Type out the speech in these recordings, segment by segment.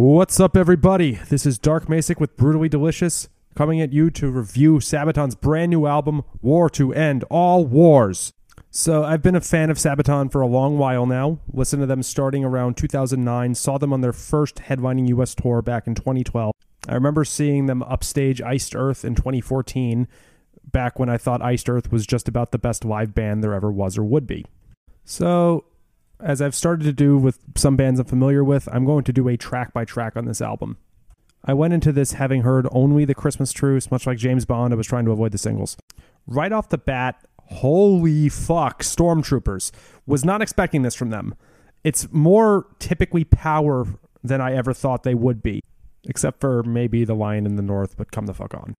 What's up, everybody? This is Dark Macek with Brutally Delicious, coming at you to review Sabaton's brand new album, War to End All Wars. So, I've been a fan of Sabaton for a long while now. Listened to them starting around 2009, saw them on their first headlining US tour back in 2012. I remember seeing them upstage Iced Earth in 2014, back when I thought Iced Earth was just about the best live band there ever was or would be. So, as I've started to do with some bands I'm familiar with, I'm going to do a track by track on this album. I went into this having heard only the Christmas Truce, much like James Bond, I was trying to avoid the singles. Right off the bat, holy fuck, Stormtroopers. Was not expecting this from them. It's more typically power than I ever thought they would be, except for maybe The Lion in the North, but come the fuck on.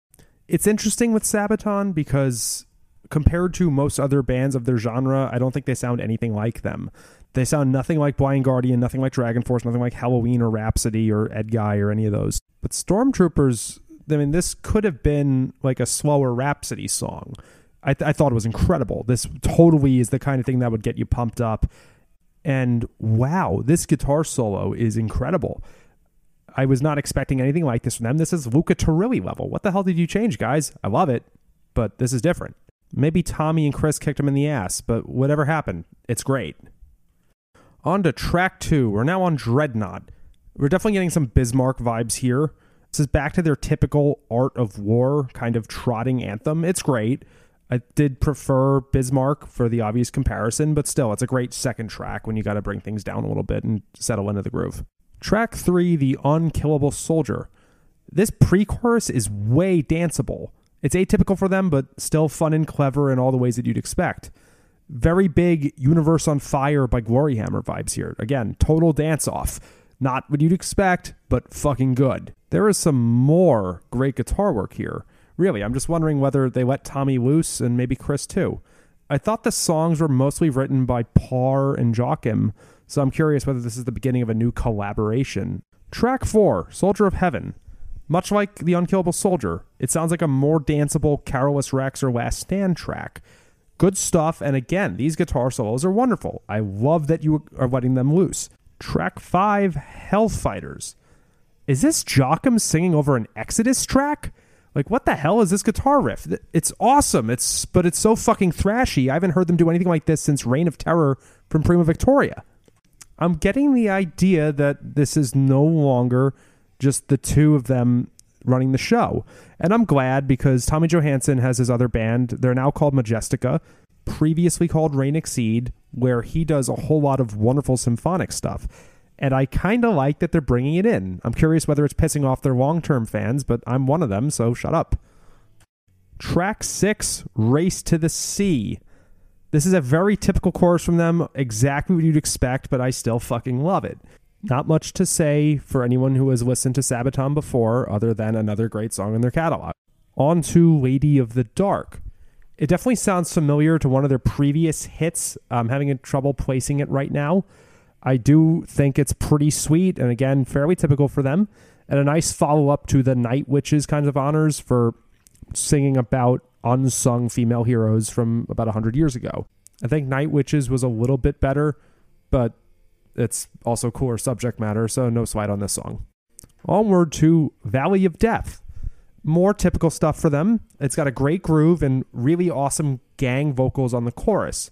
It's interesting with Sabaton because compared to most other bands of their genre, I don't think they sound anything like them. They sound nothing like Blind Guardian, nothing like Dragon Force, nothing like Helloween or Rhapsody or Edguy or any of those. But Stormtroopers, I mean, this could have been like a slower Rhapsody song. I, th- I thought it was incredible. This totally is the kind of thing that would get you pumped up. And wow, this guitar solo is incredible. I was not expecting anything like this from them. This is Luca Turilli level. What the hell did you change, guys? I love it, but this is different. Maybe Tommy and Chris kicked him in the ass, but whatever happened, it's great. On to track two. We're now on Dreadnought. We're definitely getting some Bismarck vibes here. This is back to their typical Art of War kind of trotting anthem. It's great. I did prefer Bismarck for the obvious comparison, but still, it's a great second track when you got to bring things down a little bit and settle into the groove. Track three, The Unkillable Soldier. This pre chorus is way danceable. It's atypical for them, but still fun and clever in all the ways that you'd expect very big Universe on Fire by Gloryhammer vibes here. Again, total dance off. Not what you'd expect, but fucking good. There is some more great guitar work here. Really, I'm just wondering whether they let Tommy loose and maybe Chris too. I thought the songs were mostly written by Pär and Joachim, so I'm curious whether this is the beginning of a new collaboration. Track 4, Soldier of Heaven. Much like The Unkillable Soldier, it sounds like a more danceable Carolus Rex or Last Stand track. Good stuff. And again, these guitar solos are wonderful. I love that you are letting them loose. Track five, Hellfighters. Is this Joachim singing over an Exodus track? Like, what the hell is this guitar riff? It's awesome. It's but it's so fucking thrashy. I haven't heard them do anything like this since Reign of Terror from Primo Victoria. I'm getting the idea that this is no longer just the two of them running the show. And I'm glad because Tommy Johansson has his other band. They're now called Majestica, previously called ReinXeed, where he does a whole lot of wonderful symphonic stuff. And I kind of like that they're bringing it in. I'm curious whether it's pissing off their long term fans, but I'm one of them, so shut up. Track six, Race to the Sea. This is a very typical chorus from them, exactly what you'd expect, but I still fucking love it. Not much to say for anyone who has listened to Sabaton before, other than another great song in their catalog. On to Lady of the Dark. It definitely sounds familiar to one of their previous hits. I'm having trouble placing it right now. I do think it's pretty sweet and again, fairly typical for them. And a nice follow up to the Night Witches kinds of honors for singing about unsung female heroes from about 100 years ago. I think Night Witches was a little bit better, but it's also cooler subject matter, so no slight on this song. Onward to Valley of Death. More typical stuff for them. It's got a great groove and really awesome gang vocals on the chorus.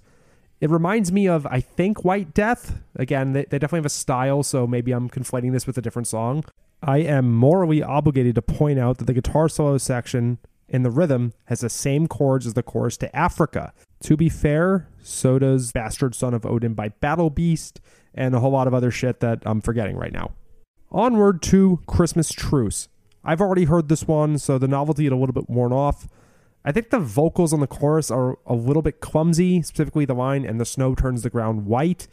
It reminds me of, I think, White Death. Again, they, they definitely have a style, so maybe I'm conflating this with a different song. I am morally obligated to point out that the guitar solo section in the rhythm has the same chords as the chorus to Africa. To be fair, so does Bastard Son of Odin by Battle Beast and a whole lot of other shit that I'm forgetting right now. Onward to Christmas Truce. I've already heard this one, so the novelty is a little bit worn off. I think the vocals on the chorus are a little bit clumsy, specifically the line, and the snow turns the ground white.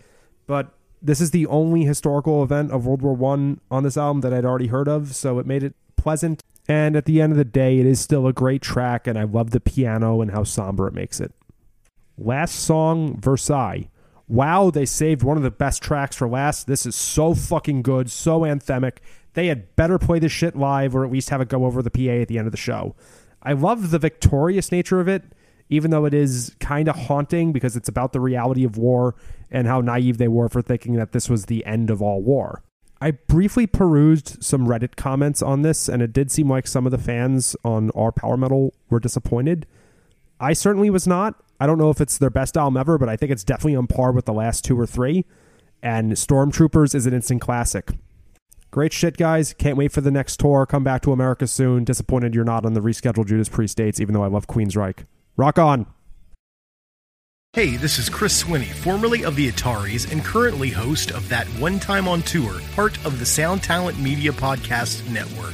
But this is the only historical event of World War One on this album that I'd already heard of, so it made it pleasant. And at the end of the day, it is still a great track, and I love the piano and how somber it makes it. Last song, Versailles. Wow, they saved one of the best tracks for last. This is so fucking good, so anthemic. They had better play this shit live or at least have it go over the PA at the end of the show. I love the victorious nature of it, even though it is kind of haunting because it's about the reality of war and how naive they were for thinking that this was the end of all war. I briefly perused some Reddit comments on this, and it did seem like some of the fans on our power metal were disappointed. I certainly was not. I don't know if it's their best album ever, but I think it's definitely on par with the last two or three. And Stormtroopers is an instant classic. Great shit, guys. Can't wait for the next tour. Come back to America soon. Disappointed you're not on the rescheduled Judas Priest dates, even though I love Queensryche. Rock on. Hey, this is Chris Swinney, formerly of the Ataris and currently host of That One Time on Tour, part of the Sound Talent Media Podcast Network.